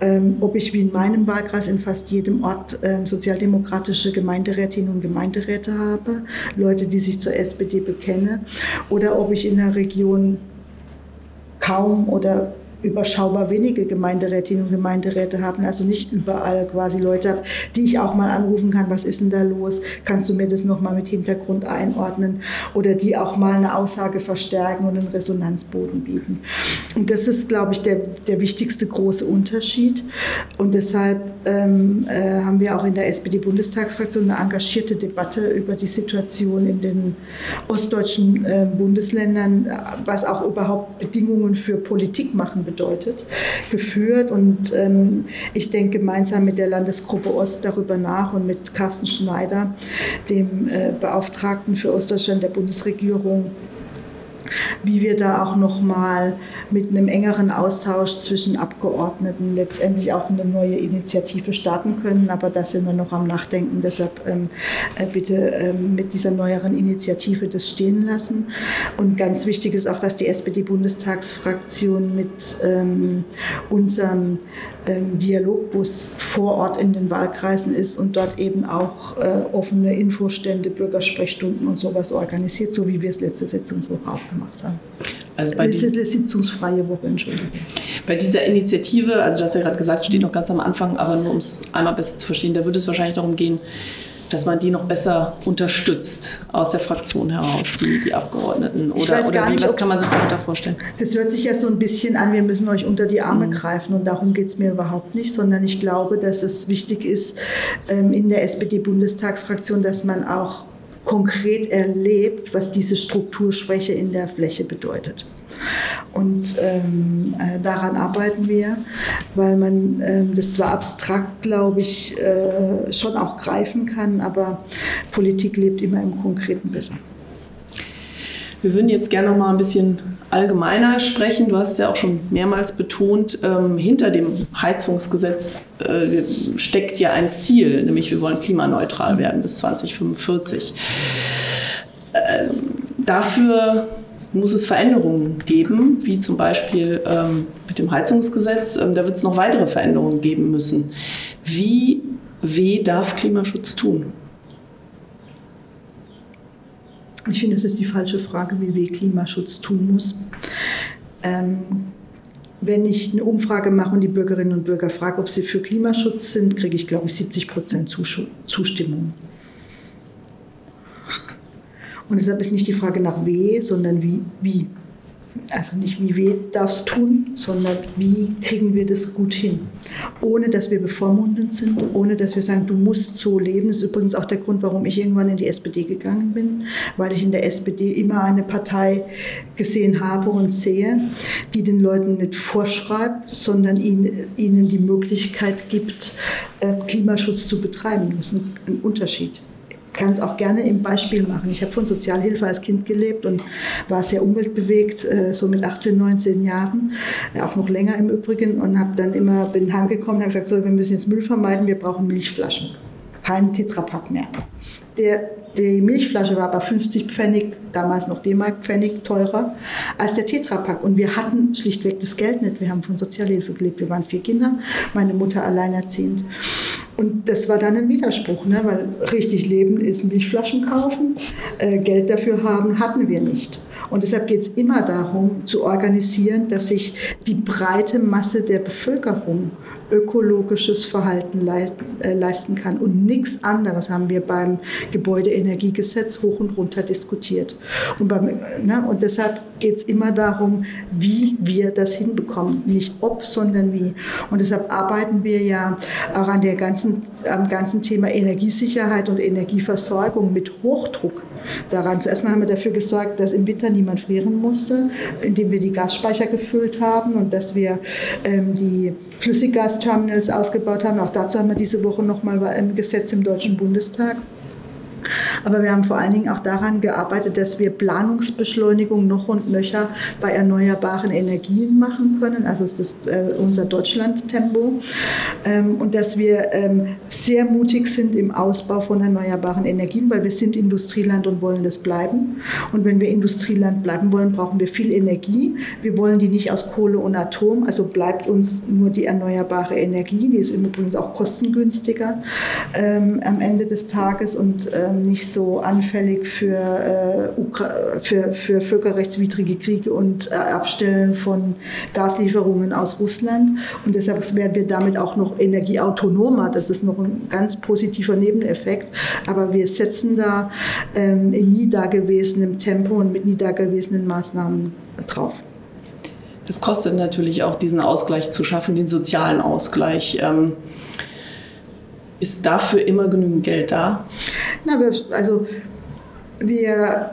ähm, ob ich wie in meinem Wahlkreis in fast jedem Ort ähm, sozialdemokratische Gemeinderätinnen und Gemeinderäte habe, Leute, die sich zur SPD bekenne, oder ob ich in der Region kaum oder überschaubar wenige Gemeinderätinnen und Gemeinderäte haben, also nicht überall quasi Leute, die ich auch mal anrufen kann, was ist denn da los, kannst du mir das nochmal mit Hintergrund einordnen? Oder die auch mal eine Aussage verstärken und einen Resonanzboden bieten. Und das ist, glaube ich, der, der wichtigste große Unterschied. Und deshalb ähm, äh, haben wir auch in der SPD-Bundestagsfraktion eine engagierte Debatte über die Situation in den ostdeutschen äh, Bundesländern, was auch überhaupt Bedingungen für Politik machen bedeutet, geführt. Und ähm, ich denke gemeinsam mit der Landesgruppe Ost darüber nach und mit Carsten Schneider, dem äh, Beauftragten für Ostdeutschland der Bundesregierung, wie wir da auch nochmal mit einem engeren Austausch zwischen Abgeordneten letztendlich auch eine neue Initiative starten können. Aber da sind wir noch am Nachdenken. Deshalb ähm, äh, bitte ähm, mit dieser neueren Initiative das stehen lassen. Und ganz wichtig ist auch, dass die SPD-Bundestagsfraktion mit ähm, unserem ähm, Dialogbus vor Ort in den Wahlkreisen ist und dort eben auch äh, offene Infostände, Bürgersprechstunden und sowas organisiert, so wie wir es letzte Sitzungswoche auch gemacht haben. Also bei sitzungsfreie Woche, Entschuldigung. Bei dieser Initiative, also du hast ja gerade gesagt, steht noch ganz am Anfang, aber nur um es einmal besser zu verstehen, da würde es wahrscheinlich darum gehen, dass man die noch besser unterstützt aus der Fraktion heraus, die, die Abgeordneten? Oder, oder wie, nicht, was kann man sich darunter vorstellen? Das hört sich ja so ein bisschen an, wir müssen euch unter die Arme mhm. greifen und darum geht es mir überhaupt nicht, sondern ich glaube, dass es wichtig ist ähm, in der SPD-Bundestagsfraktion, dass man auch konkret erlebt, was diese Strukturschwäche in der Fläche bedeutet. Und ähm, äh, daran arbeiten wir, weil man ähm, das zwar abstrakt, glaube ich, äh, schon auch greifen kann, aber Politik lebt immer im Konkreten besser. Wir würden jetzt gerne noch mal ein bisschen allgemeiner sprechen. Du hast ja auch schon mehrmals betont, ähm, hinter dem Heizungsgesetz äh, steckt ja ein Ziel, nämlich wir wollen klimaneutral werden bis 2045. Äh, dafür muss es Veränderungen geben, wie zum Beispiel ähm, mit dem Heizungsgesetz. Ähm, da wird es noch weitere Veränderungen geben müssen. Wie weh darf Klimaschutz tun? Ich finde, es ist die falsche Frage, wie weh Klimaschutz tun muss. Ähm, wenn ich eine Umfrage mache und die Bürgerinnen und Bürger frage, ob sie für Klimaschutz sind, kriege ich, glaube ich, 70 Prozent Zustimmung. Und deshalb ist nicht die Frage nach weh, sondern wie, wie. Also nicht wie darf es tun, sondern wie kriegen wir das gut hin. Ohne dass wir bevormundend sind, ohne dass wir sagen, du musst so leben. Das ist übrigens auch der Grund, warum ich irgendwann in die SPD gegangen bin, weil ich in der SPD immer eine Partei gesehen habe und sehe, die den Leuten nicht vorschreibt, sondern ihnen, ihnen die Möglichkeit gibt, äh, Klimaschutz zu betreiben. Das ist ein Unterschied kann es auch gerne im Beispiel machen. Ich habe von Sozialhilfe als Kind gelebt und war sehr umweltbewegt, äh, so mit 18, 19 Jahren, auch noch länger im Übrigen und habe dann immer bin heimgekommen und habe gesagt, so, wir müssen jetzt Müll vermeiden, wir brauchen Milchflaschen, kein Tetrapack mehr. Der, die Milchflasche war aber 50 Pfennig, damals noch D-Mark Pfennig teurer als der Tetrapack. Und wir hatten schlichtweg das Geld nicht. Wir haben von Sozialhilfe gelebt. Wir waren vier Kinder, meine Mutter alleinerziehend. Und das war dann ein Widerspruch, ne? weil richtig leben ist Milchflaschen kaufen, äh, Geld dafür haben, hatten wir nicht. Und deshalb geht es immer darum, zu organisieren, dass sich die breite Masse der Bevölkerung ökologisches Verhalten äh, leisten kann. Und nichts anderes haben wir beim Gebäudeenergiegesetz hoch und runter diskutiert. Und, beim, ne, und deshalb geht es immer darum, wie wir das hinbekommen. Nicht ob, sondern wie. Und deshalb arbeiten wir ja auch an der ganzen, am ganzen Thema Energiesicherheit und Energieversorgung mit Hochdruck daran. Zuerst mal haben wir dafür gesorgt, dass im Winter niemand frieren musste, indem wir die Gasspeicher gefüllt haben und dass wir ähm, die Flüssiggasterminals ausgebaut haben. Auch dazu haben wir diese Woche nochmal ein Gesetz im Deutschen Bundestag. Aber wir haben vor allen Dingen auch daran gearbeitet, dass wir Planungsbeschleunigung noch und nöcher bei erneuerbaren Energien machen können. Also es ist äh, unser Deutschland-Tempo. Ähm, und dass wir ähm, sehr mutig sind im Ausbau von erneuerbaren Energien, weil wir sind Industrieland und wollen das bleiben. Und wenn wir Industrieland bleiben wollen, brauchen wir viel Energie. Wir wollen die nicht aus Kohle und Atom. Also bleibt uns nur die erneuerbare Energie. Die ist übrigens auch kostengünstiger ähm, am Ende des Tages und ähm, nicht so anfällig für, äh, für, für völkerrechtswidrige Kriege und äh, Abstellen von Gaslieferungen aus Russland. Und deshalb werden wir damit auch noch energieautonomer. Das ist noch ein ganz positiver Nebeneffekt. Aber wir setzen da ähm, in nie dagewesenem Tempo und mit nie dagewesenen Maßnahmen drauf. Das kostet natürlich auch diesen Ausgleich zu schaffen, den sozialen Ausgleich. Ähm ist dafür immer genügend Geld da? Na, also wir,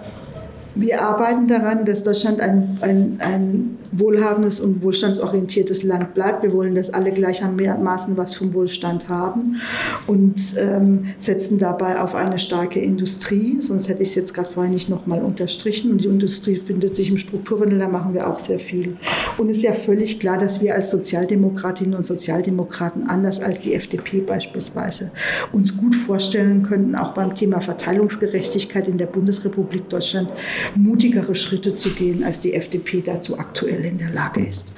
wir arbeiten daran, dass Deutschland ein, ein, ein wohlhabendes und wohlstandsorientiertes Land bleibt. Wir wollen, dass alle gleichermaßen was vom Wohlstand haben und ähm, setzen dabei auf eine starke Industrie. Sonst hätte ich es jetzt gerade vorhin nicht nochmal unterstrichen. Und die Industrie findet sich im Strukturwandel, da machen wir auch sehr viel. Und es ist ja völlig klar, dass wir als Sozialdemokratinnen und Sozialdemokraten, anders als die FDP beispielsweise, uns gut vorstellen könnten, auch beim Thema Verteilungsgerechtigkeit in der Bundesrepublik Deutschland mutigere Schritte zu gehen, als die FDP dazu aktuell in der Lage ist.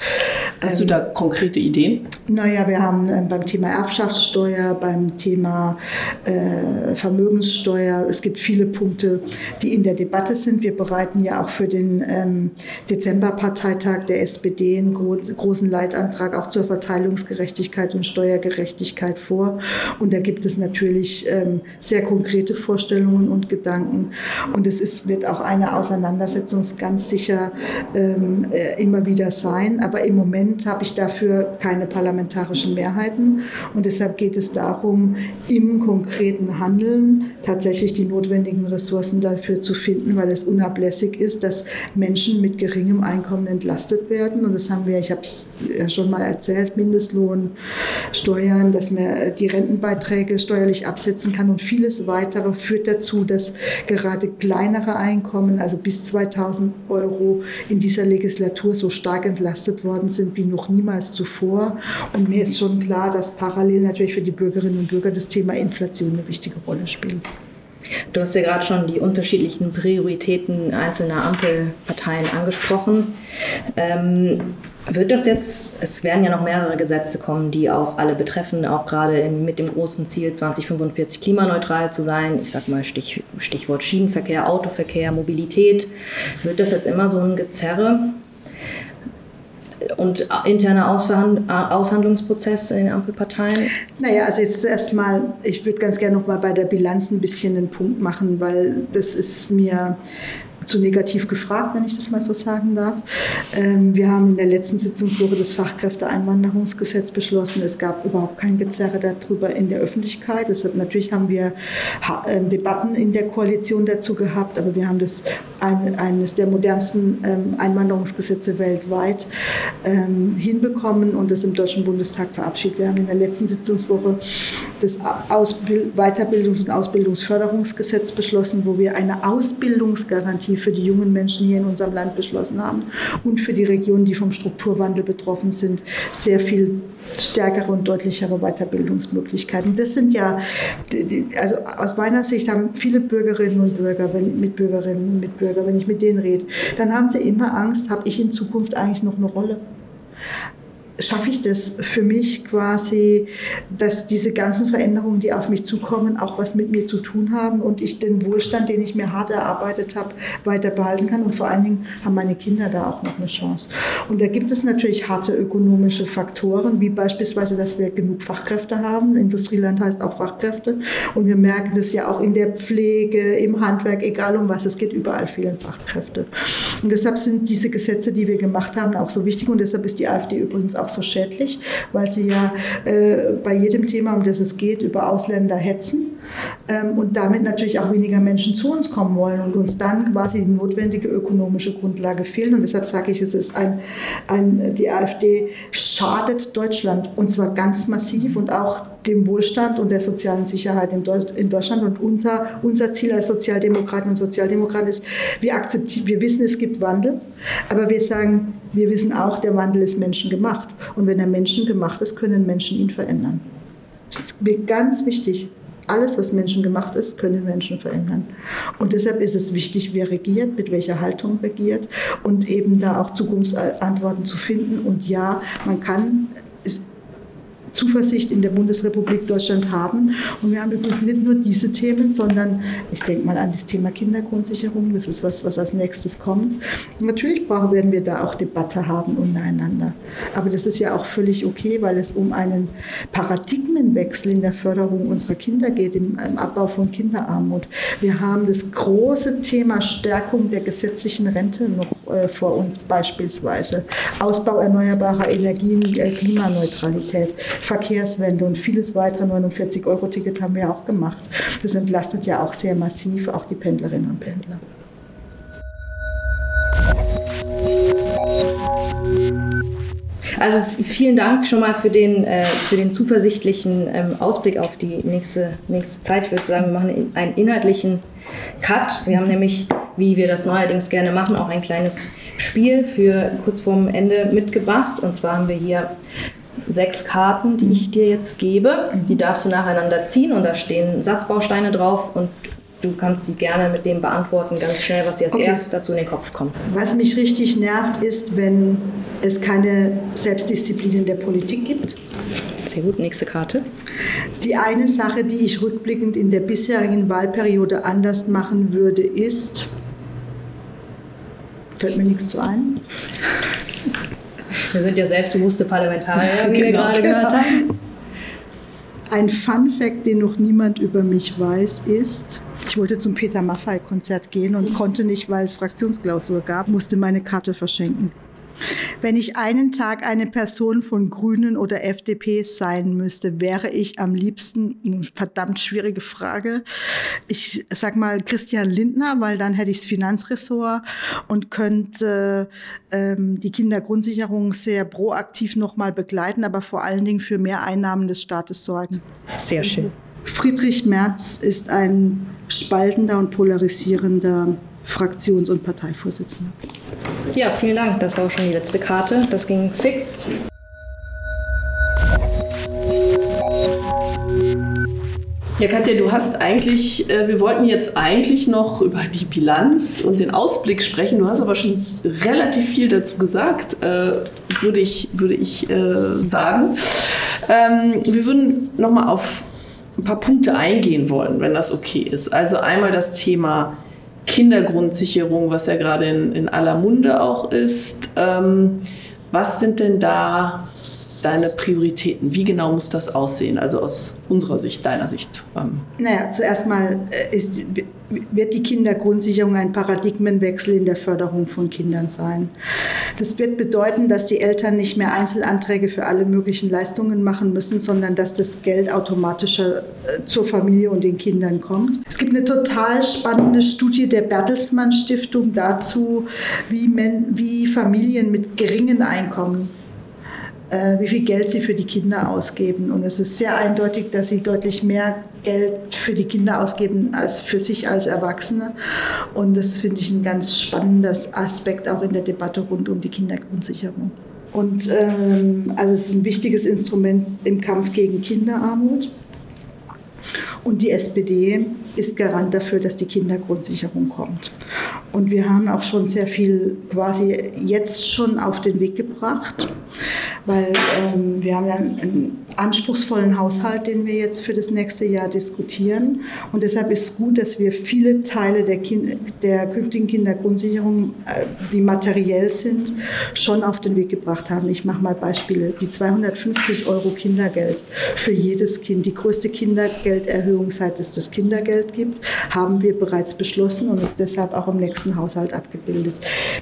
Hast du da konkrete Ideen? Naja, wir haben äh, beim Thema Erbschaftssteuer, beim Thema äh, Vermögenssteuer, es gibt viele Punkte, die in der Debatte sind. Wir bereiten ja auch für den ähm, Dezemberparteitag der SPD einen gro großen Leitantrag auch zur Verteilungsgerechtigkeit und Steuergerechtigkeit vor. Und da gibt es natürlich ähm, sehr konkrete Vorstellungen und Gedanken. Und es ist, wird auch eine Auseinandersetzung ganz sicher ähm, äh, immer wieder sein. Aber im Moment habe ich dafür keine parlamentarischen Mehrheiten. Und deshalb geht es darum, im konkreten Handeln tatsächlich die notwendigen Ressourcen dafür zu finden, weil es unablässig ist, dass Menschen mit geringem Einkommen entlastet werden. Und das haben wir, ich habe es ja schon mal erzählt, Mindestlohn, Steuern, dass man die Rentenbeiträge steuerlich absetzen kann und vieles weitere führt dazu, dass gerade kleinere Einkommen, also bis 2000 Euro in dieser Legislatur so stark entlastet worden sind wie noch niemals zuvor. Und mir ist schon klar, dass parallel natürlich für die Bürgerinnen und Bürger das Thema Inflation eine wichtige Rolle spielt. Du hast ja gerade schon die unterschiedlichen Prioritäten einzelner Ampelparteien angesprochen. Ähm, wird das jetzt, es werden ja noch mehrere Gesetze kommen, die auch alle betreffen, auch gerade mit dem großen Ziel 2045 klimaneutral zu sein. Ich sag mal Stich, Stichwort Schienenverkehr, Autoverkehr, Mobilität. Wird das jetzt immer so ein Gezerre? Und interner Aushandlungsprozess in den Ampelparteien? Naja, also jetzt zuerst mal, ich würde ganz gerne noch mal bei der Bilanz ein bisschen einen Punkt machen, weil das ist mir zu negativ gefragt, wenn ich das mal so sagen darf. Ähm, wir haben in der letzten Sitzungswoche das Fachkräfteeinwanderungsgesetz beschlossen. Es gab überhaupt kein Gezerre darüber in der Öffentlichkeit. Deshalb natürlich haben wir ähm, Debatten in der Koalition dazu gehabt, aber wir haben das eines der modernsten ähm, Einwanderungsgesetze weltweit hinbekommen und das im Deutschen Bundestag verabschiedet. Wir haben in der letzten Sitzungswoche das Weiterbildungs- und Ausbildungsförderungsgesetz beschlossen, wo wir eine Ausbildungsgarantie für die jungen Menschen hier in unserem Land beschlossen haben und für die Regionen, die vom Strukturwandel betroffen sind, sehr viel stärkere und deutlichere Weiterbildungsmöglichkeiten. Das sind ja, also aus meiner Sicht haben viele Bürgerinnen und Bürger, wenn, Mitbürgerinnen und Mitbürger, wenn ich mit denen rede, dann haben sie immer Angst, habe ich in Zukunft eigentlich noch eine Rolle? Schaffe ich das für mich quasi, dass diese ganzen Veränderungen, die auf mich zukommen, auch was mit mir zu tun haben und ich den Wohlstand, den ich mir hart erarbeitet habe, weiter behalten kann. Und vor allen Dingen haben meine Kinder da auch noch eine Chance. Und da gibt es natürlich harte ökonomische Faktoren, wie beispielsweise, dass wir genug Fachkräfte haben. Industrieland heißt auch Fachkräfte. Und wir merken das ja auch in der Pflege, im Handwerk, egal um was es geht, überall fehlen Fachkräfte. Und deshalb sind diese Gesetze, die wir gemacht haben, auch so wichtig. Und deshalb ist die AfD übrigens auch so schädlich, weil sie ja äh, bei jedem Thema, um das es geht, über Ausländer hetzen ähm, und damit natürlich auch weniger Menschen zu uns kommen wollen und uns dann quasi die notwendige ökonomische Grundlage fehlt. Und deshalb sage ich, es ist ein, ein, die AfD schadet Deutschland und zwar ganz massiv und auch dem Wohlstand und der sozialen Sicherheit in, Deutschland. Und unser, unser Ziel als Sozialdemokratinnen und Sozialdemokraten ist, wir, akzeptieren, wir wissen, es gibt Wandel, aber wir sagen, wir wissen auch, der Wandel ist menschengemacht. Und wenn er menschengemacht ist, können Menschen ihn verändern. Das ist mir ganz wichtig. Alles, was menschengemacht ist, können Menschen verändern. Und deshalb ist es wichtig, wer regiert, mit welcher Haltung regiert und eben da auch Zukunftsantworten zu finden. Und ja, man kann Zuversicht in der Bundesrepublik Deutschland haben. Und wir haben übrigens nicht nur diese Themen, sondern ich denke mal an das Thema Kindergrundsicherung. Das ist was, was als nächstes kommt. Natürlich brauchen, werden wir da auch Debatte haben untereinander. Aber das ist ja auch völlig okay, weil es um einen Paradigmenwechsel in der Förderung unserer Kinder geht, im, im Abbau von Kinderarmut. Wir haben das große Thema Stärkung der gesetzlichen Rente noch äh, vor uns beispielsweise. Ausbau erneuerbarer Energien, äh, Klimaneutralität. Verkehrswende und vieles weitere. 49-Euro-Ticket haben wir auch gemacht. Das entlastet ja auch sehr massiv auch die Pendlerinnen und Pendler. Also vielen Dank schon mal für den, äh, für den zuversichtlichen ähm, Ausblick auf die nächste, nächste Zeit. Ich würde sagen, wir machen einen inhaltlichen Cut. Wir haben nämlich, wie wir das neuerdings gerne machen, auch ein kleines Spiel für kurz vorm Ende mitgebracht. Und zwar haben wir hier sechs Karten, die ich dir jetzt gebe. Die darfst du nacheinander ziehen und da stehen Satzbausteine drauf und du kannst sie gerne mit dem beantworten, ganz schnell, was dir als okay. erstes dazu in den Kopf kommt. Was mich richtig nervt, ist, wenn es keine Selbstdisziplin in der Politik gibt. Sehr gut, nächste Karte. Die eine Sache, die ich rückblickend in der bisherigen Wahlperiode anders machen würde, ist, fällt mir nichts zu ein. Wir sind ja selbstbewusste Parlamentarier, wie genau, wir gerade genau. gehört haben. Ein Fun Fact, den noch niemand über mich weiß, ist, ich wollte zum Peter Maffay-Konzert gehen und konnte nicht, weil es Fraktionsklausur gab, musste meine Karte verschenken. Wenn ich einen Tag eine Person von Grünen oder FDP sein müsste, wäre ich am liebsten, eine verdammt schwierige Frage, ich sag mal Christian Lindner, weil dann hätte ich das Finanzressort und könnte ähm, die Kindergrundsicherung sehr proaktiv nochmal begleiten, aber vor allen Dingen für mehr Einnahmen des Staates sorgen. Sehr schön. Friedrich Merz ist ein spaltender und polarisierender Fraktions- und Parteivorsitzender. Ja, vielen Dank. Das war auch schon die letzte Karte. Das ging fix. Ja, Katja, du hast eigentlich, äh, wir wollten jetzt eigentlich noch über die Bilanz und den Ausblick sprechen. Du hast aber schon relativ viel dazu gesagt, äh, würde ich, würde ich äh, sagen. Ähm, wir würden nochmal auf ein paar Punkte eingehen wollen, wenn das okay ist. Also einmal das Thema Kindergrundsicherung, was ja gerade in, in aller Munde auch ist. Ähm, was sind denn da deine Prioritäten? Wie genau muss das aussehen? Also aus unserer Sicht, deiner Sicht. Ähm. Naja, zuerst mal äh, ist, wird die Kindergrundsicherung ein Paradigmenwechsel in der Förderung von Kindern sein. Das wird bedeuten, dass die Eltern nicht mehr Einzelanträge für alle möglichen Leistungen machen müssen, sondern dass das Geld automatischer äh, zur Familie und den Kindern kommt. Es gibt eine total spannende Studie der Bertelsmann Stiftung dazu, wie, Men wie Familien mit geringen Einkommen wie viel Geld sie für die Kinder ausgeben. Und es ist sehr eindeutig, dass sie deutlich mehr Geld für die Kinder ausgeben als für sich als Erwachsene. Und das finde ich ein ganz spannender Aspekt auch in der Debatte rund um die Kindergrundsicherung. Und ähm, also es ist ein wichtiges Instrument im Kampf gegen Kinderarmut. Und die SPD ist Garant dafür, dass die Kindergrundsicherung kommt. Und wir haben auch schon sehr viel quasi jetzt schon auf den Weg gebracht, weil ähm, wir haben ja einen anspruchsvollen Haushalt, den wir jetzt für das nächste Jahr diskutieren. Und deshalb ist gut, dass wir viele Teile der, kind der künftigen Kindergrundsicherung, äh, die materiell sind, schon auf den Weg gebracht haben. Ich mache mal Beispiele. Die 250 Euro Kindergeld für jedes Kind, die größte Kindergelderhöhung seit es das Kindergeld Kindergeld gibt, haben wir bereits beschlossen und ist deshalb auch im nächsten Haushalt abgebildet.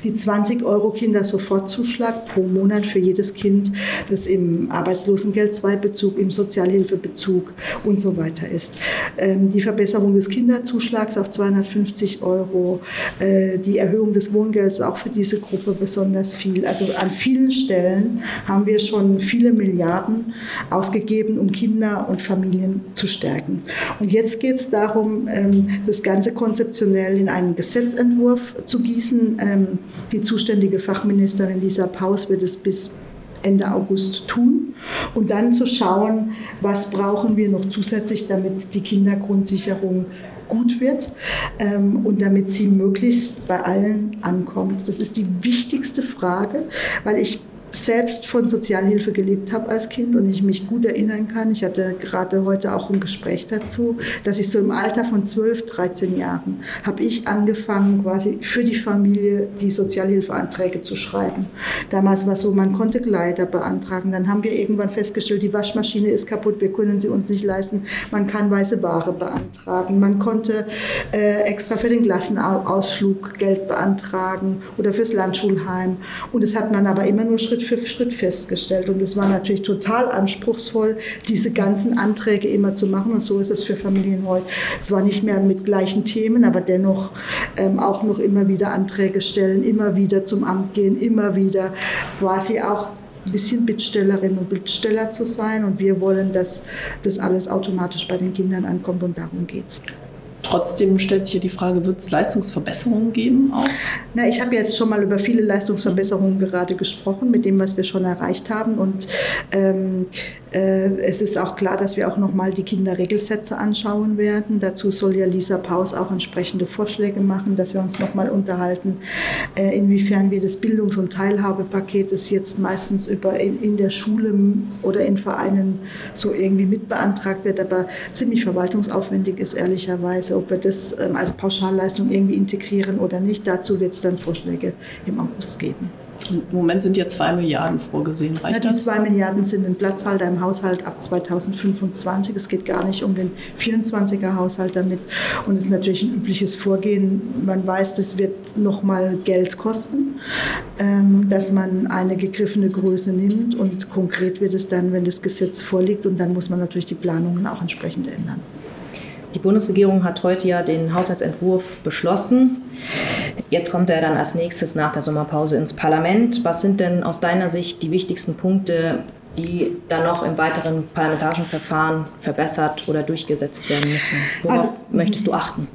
Die 20 Euro Kindersofortzuschlag pro Monat für jedes Kind, das im Arbeitslosengeld 2 Bezug, im Sozialhilfebezug und so weiter ist. Ähm, die Verbesserung des Kinderzuschlags auf 250 Euro, äh, die Erhöhung des Wohngelds auch für diese Gruppe besonders viel. Also an vielen Stellen haben wir schon viele Milliarden ausgegeben, um Kinder und Familien zu stärken. Und jetzt geht es darum, ähm, das Ganze konzeptionell in einen Gesetzentwurf zu gießen. Ähm, die zuständige Fachministerin Lisa Paus wird es bis Ende August tun und dann zu schauen, was brauchen wir noch zusätzlich, damit die Kindergrundsicherung gut wird ähm, und damit sie möglichst bei allen ankommt. Das ist die wichtigste Frage, weil ich selbst von Sozialhilfe gelebt habe als Kind und ich mich gut erinnern kann, ich hatte gerade heute auch ein Gespräch dazu, dass ich so im Alter von 12, 13 Jahren habe ich angefangen, quasi für die Familie die Sozialhilfeanträge zu schreiben. Damals war es so, man konnte Kleider beantragen. Dann haben wir irgendwann festgestellt, die Waschmaschine ist kaputt, wir können sie uns nicht leisten. Man kann weiße Ware beantragen. Man konnte äh, extra für den Klassenausflug Geld beantragen oder fürs Landschulheim. Und das hat man aber immer nur Schritt Schritt für Schritt festgestellt. Und es war natürlich total anspruchsvoll, diese ganzen Anträge immer zu machen. Und so ist es für Familien heute. Es war nicht mehr mit gleichen Themen, aber dennoch ähm, auch noch immer wieder Anträge stellen, immer wieder zum Amt gehen, immer wieder quasi auch ein bisschen Bittstellerin und Bittsteller zu sein. Und wir wollen, dass das alles automatisch bei den Kindern ankommt und darum geht es. Trotzdem stellt sich ja die Frage, wird es Leistungsverbesserungen geben auch? Na, ich habe jetzt schon mal über viele Leistungsverbesserungen gerade gesprochen, mit dem, was wir schon erreicht haben. Und ähm, äh, es ist auch klar, dass wir auch nochmal die Kinderregelsätze anschauen werden. Dazu soll ja Lisa Paus auch entsprechende Vorschläge machen, dass wir uns nochmal unterhalten, äh, inwiefern wir das Bildungs- und Teilhabepaket, das jetzt meistens über in, in der Schule oder in Vereinen so irgendwie mitbeantragt wird, aber ziemlich verwaltungsaufwendig ist, ehrlicherweise, ob wir das ähm, als Pauschalleistung irgendwie integrieren oder nicht. Dazu wird es dann Vorschläge im August geben. Im Moment sind ja zwei Milliarden vorgesehen. Reicht ja, die zwei Milliarden sind ein Platzhalter im Haushalt ab 2025. Es geht gar nicht um den 24er Haushalt damit. Und es ist natürlich ein übliches Vorgehen. Man weiß, das wird nochmal Geld kosten, ähm, dass man eine gegriffene Größe nimmt. Und konkret wird es dann, wenn das Gesetz vorliegt. Und dann muss man natürlich die Planungen auch entsprechend ändern. Die Bundesregierung hat heute ja den Haushaltsentwurf beschlossen. Jetzt kommt er dann als nächstes nach der Sommerpause ins Parlament. Was sind denn aus deiner Sicht die wichtigsten Punkte, die dann noch im weiteren parlamentarischen Verfahren verbessert oder durchgesetzt werden müssen? Worauf also, möchtest du achten?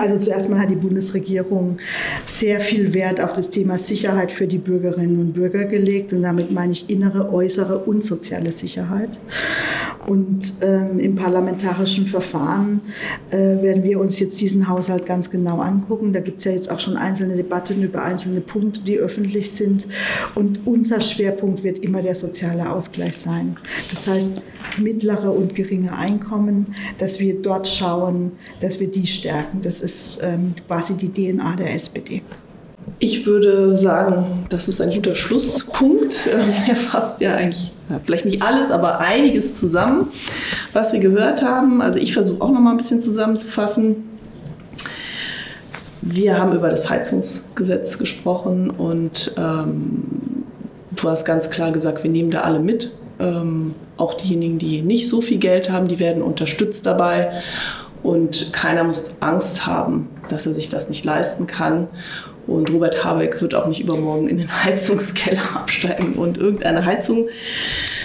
Also zuerst mal hat die Bundesregierung sehr viel Wert auf das Thema Sicherheit für die Bürgerinnen und Bürger gelegt. Und damit meine ich innere, äußere und soziale Sicherheit. Und ähm, im parlamentarischen Verfahren äh, werden wir uns jetzt diesen Haushalt ganz genau angucken. Da gibt es ja jetzt auch schon einzelne Debatten über einzelne Punkte, die öffentlich sind. Und unser Schwerpunkt wird immer der soziale Ausgleich sein. Das heißt, mittlere und geringe Einkommen, dass wir dort schauen, dass wir die stärken. Das ist ähm, quasi die DNA der SPD. Ich würde sagen, das ist ein guter Schlusspunkt. Ähm, er fasst ja eigentlich vielleicht nicht alles, aber einiges zusammen, was wir gehört haben. Also ich versuche auch noch mal ein bisschen zusammenzufassen. Wir haben über das Heizungsgesetz gesprochen und ähm, du hast ganz klar gesagt, wir nehmen da alle mit. Ähm, auch diejenigen, die nicht so viel Geld haben, die werden unterstützt dabei. Und keiner muss Angst haben, dass er sich das nicht leisten kann. Und Robert Habeck wird auch nicht übermorgen in den Heizungskeller absteigen und irgendeine Heizung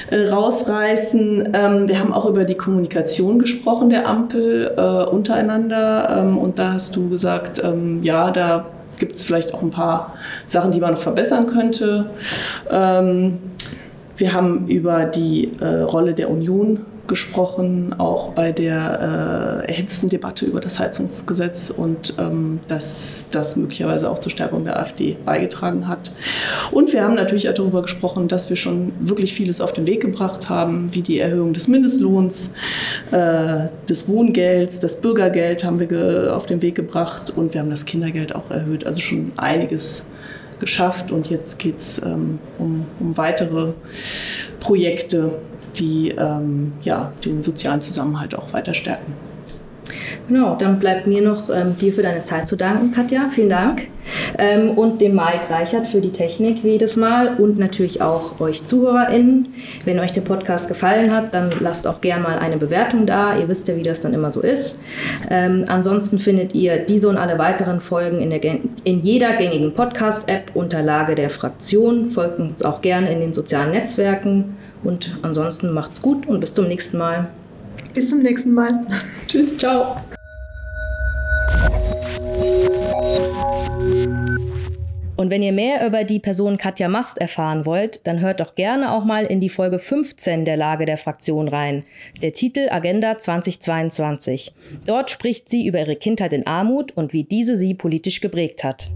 äh, rausreißen. Ähm, wir haben auch über die Kommunikation gesprochen der Ampel äh, untereinander. Ähm, und da hast du gesagt, ähm, ja, da gibt es vielleicht auch ein paar Sachen, die man noch verbessern könnte. Wir haben über die äh, Rolle der Union gesprochen, auch bei der äh, erhitzten Debatte über das Heizungsgesetz und ähm, dass das möglicherweise auch zur Stärkung der AfD beigetragen hat. Und wir haben natürlich auch darüber gesprochen, dass wir schon wirklich vieles auf den Weg gebracht haben, wie die Erhöhung des Mindestlohns, äh, des Wohngelds, das Bürgergeld haben wir auf den Weg gebracht und wir haben das Kindergeld auch erhöht. Also schon einiges geschafft und jetzt geht es ähm, um, um weitere Projekte, die ähm, ja, den sozialen Zusammenhalt auch weiter stärken. Genau, dann bleibt mir noch ähm, dir für deine Zeit zu danken, Katja. Vielen Dank. Ähm, und dem Mike Reichert für die Technik wie jedes Mal und natürlich auch euch ZuhörerInnen. Wenn euch der Podcast gefallen hat, dann lasst auch gerne mal eine Bewertung da. Ihr wisst ja, wie das dann immer so ist. Ähm, ansonsten findet ihr diese und alle weiteren Folgen in, der, in jeder gängigen Podcast-App unter Lage der Fraktion. Folgt uns auch gerne in den sozialen Netzwerken. Und ansonsten macht's gut und bis zum nächsten Mal. Bis zum nächsten Mal. Tschüss, ciao. Und wenn ihr mehr über die Person Katja Mast erfahren wollt, dann hört doch gerne auch mal in die Folge 15 der Lage der Fraktion rein. Der Titel Agenda 2022. Dort spricht sie über ihre Kindheit in Armut und wie diese sie politisch geprägt hat.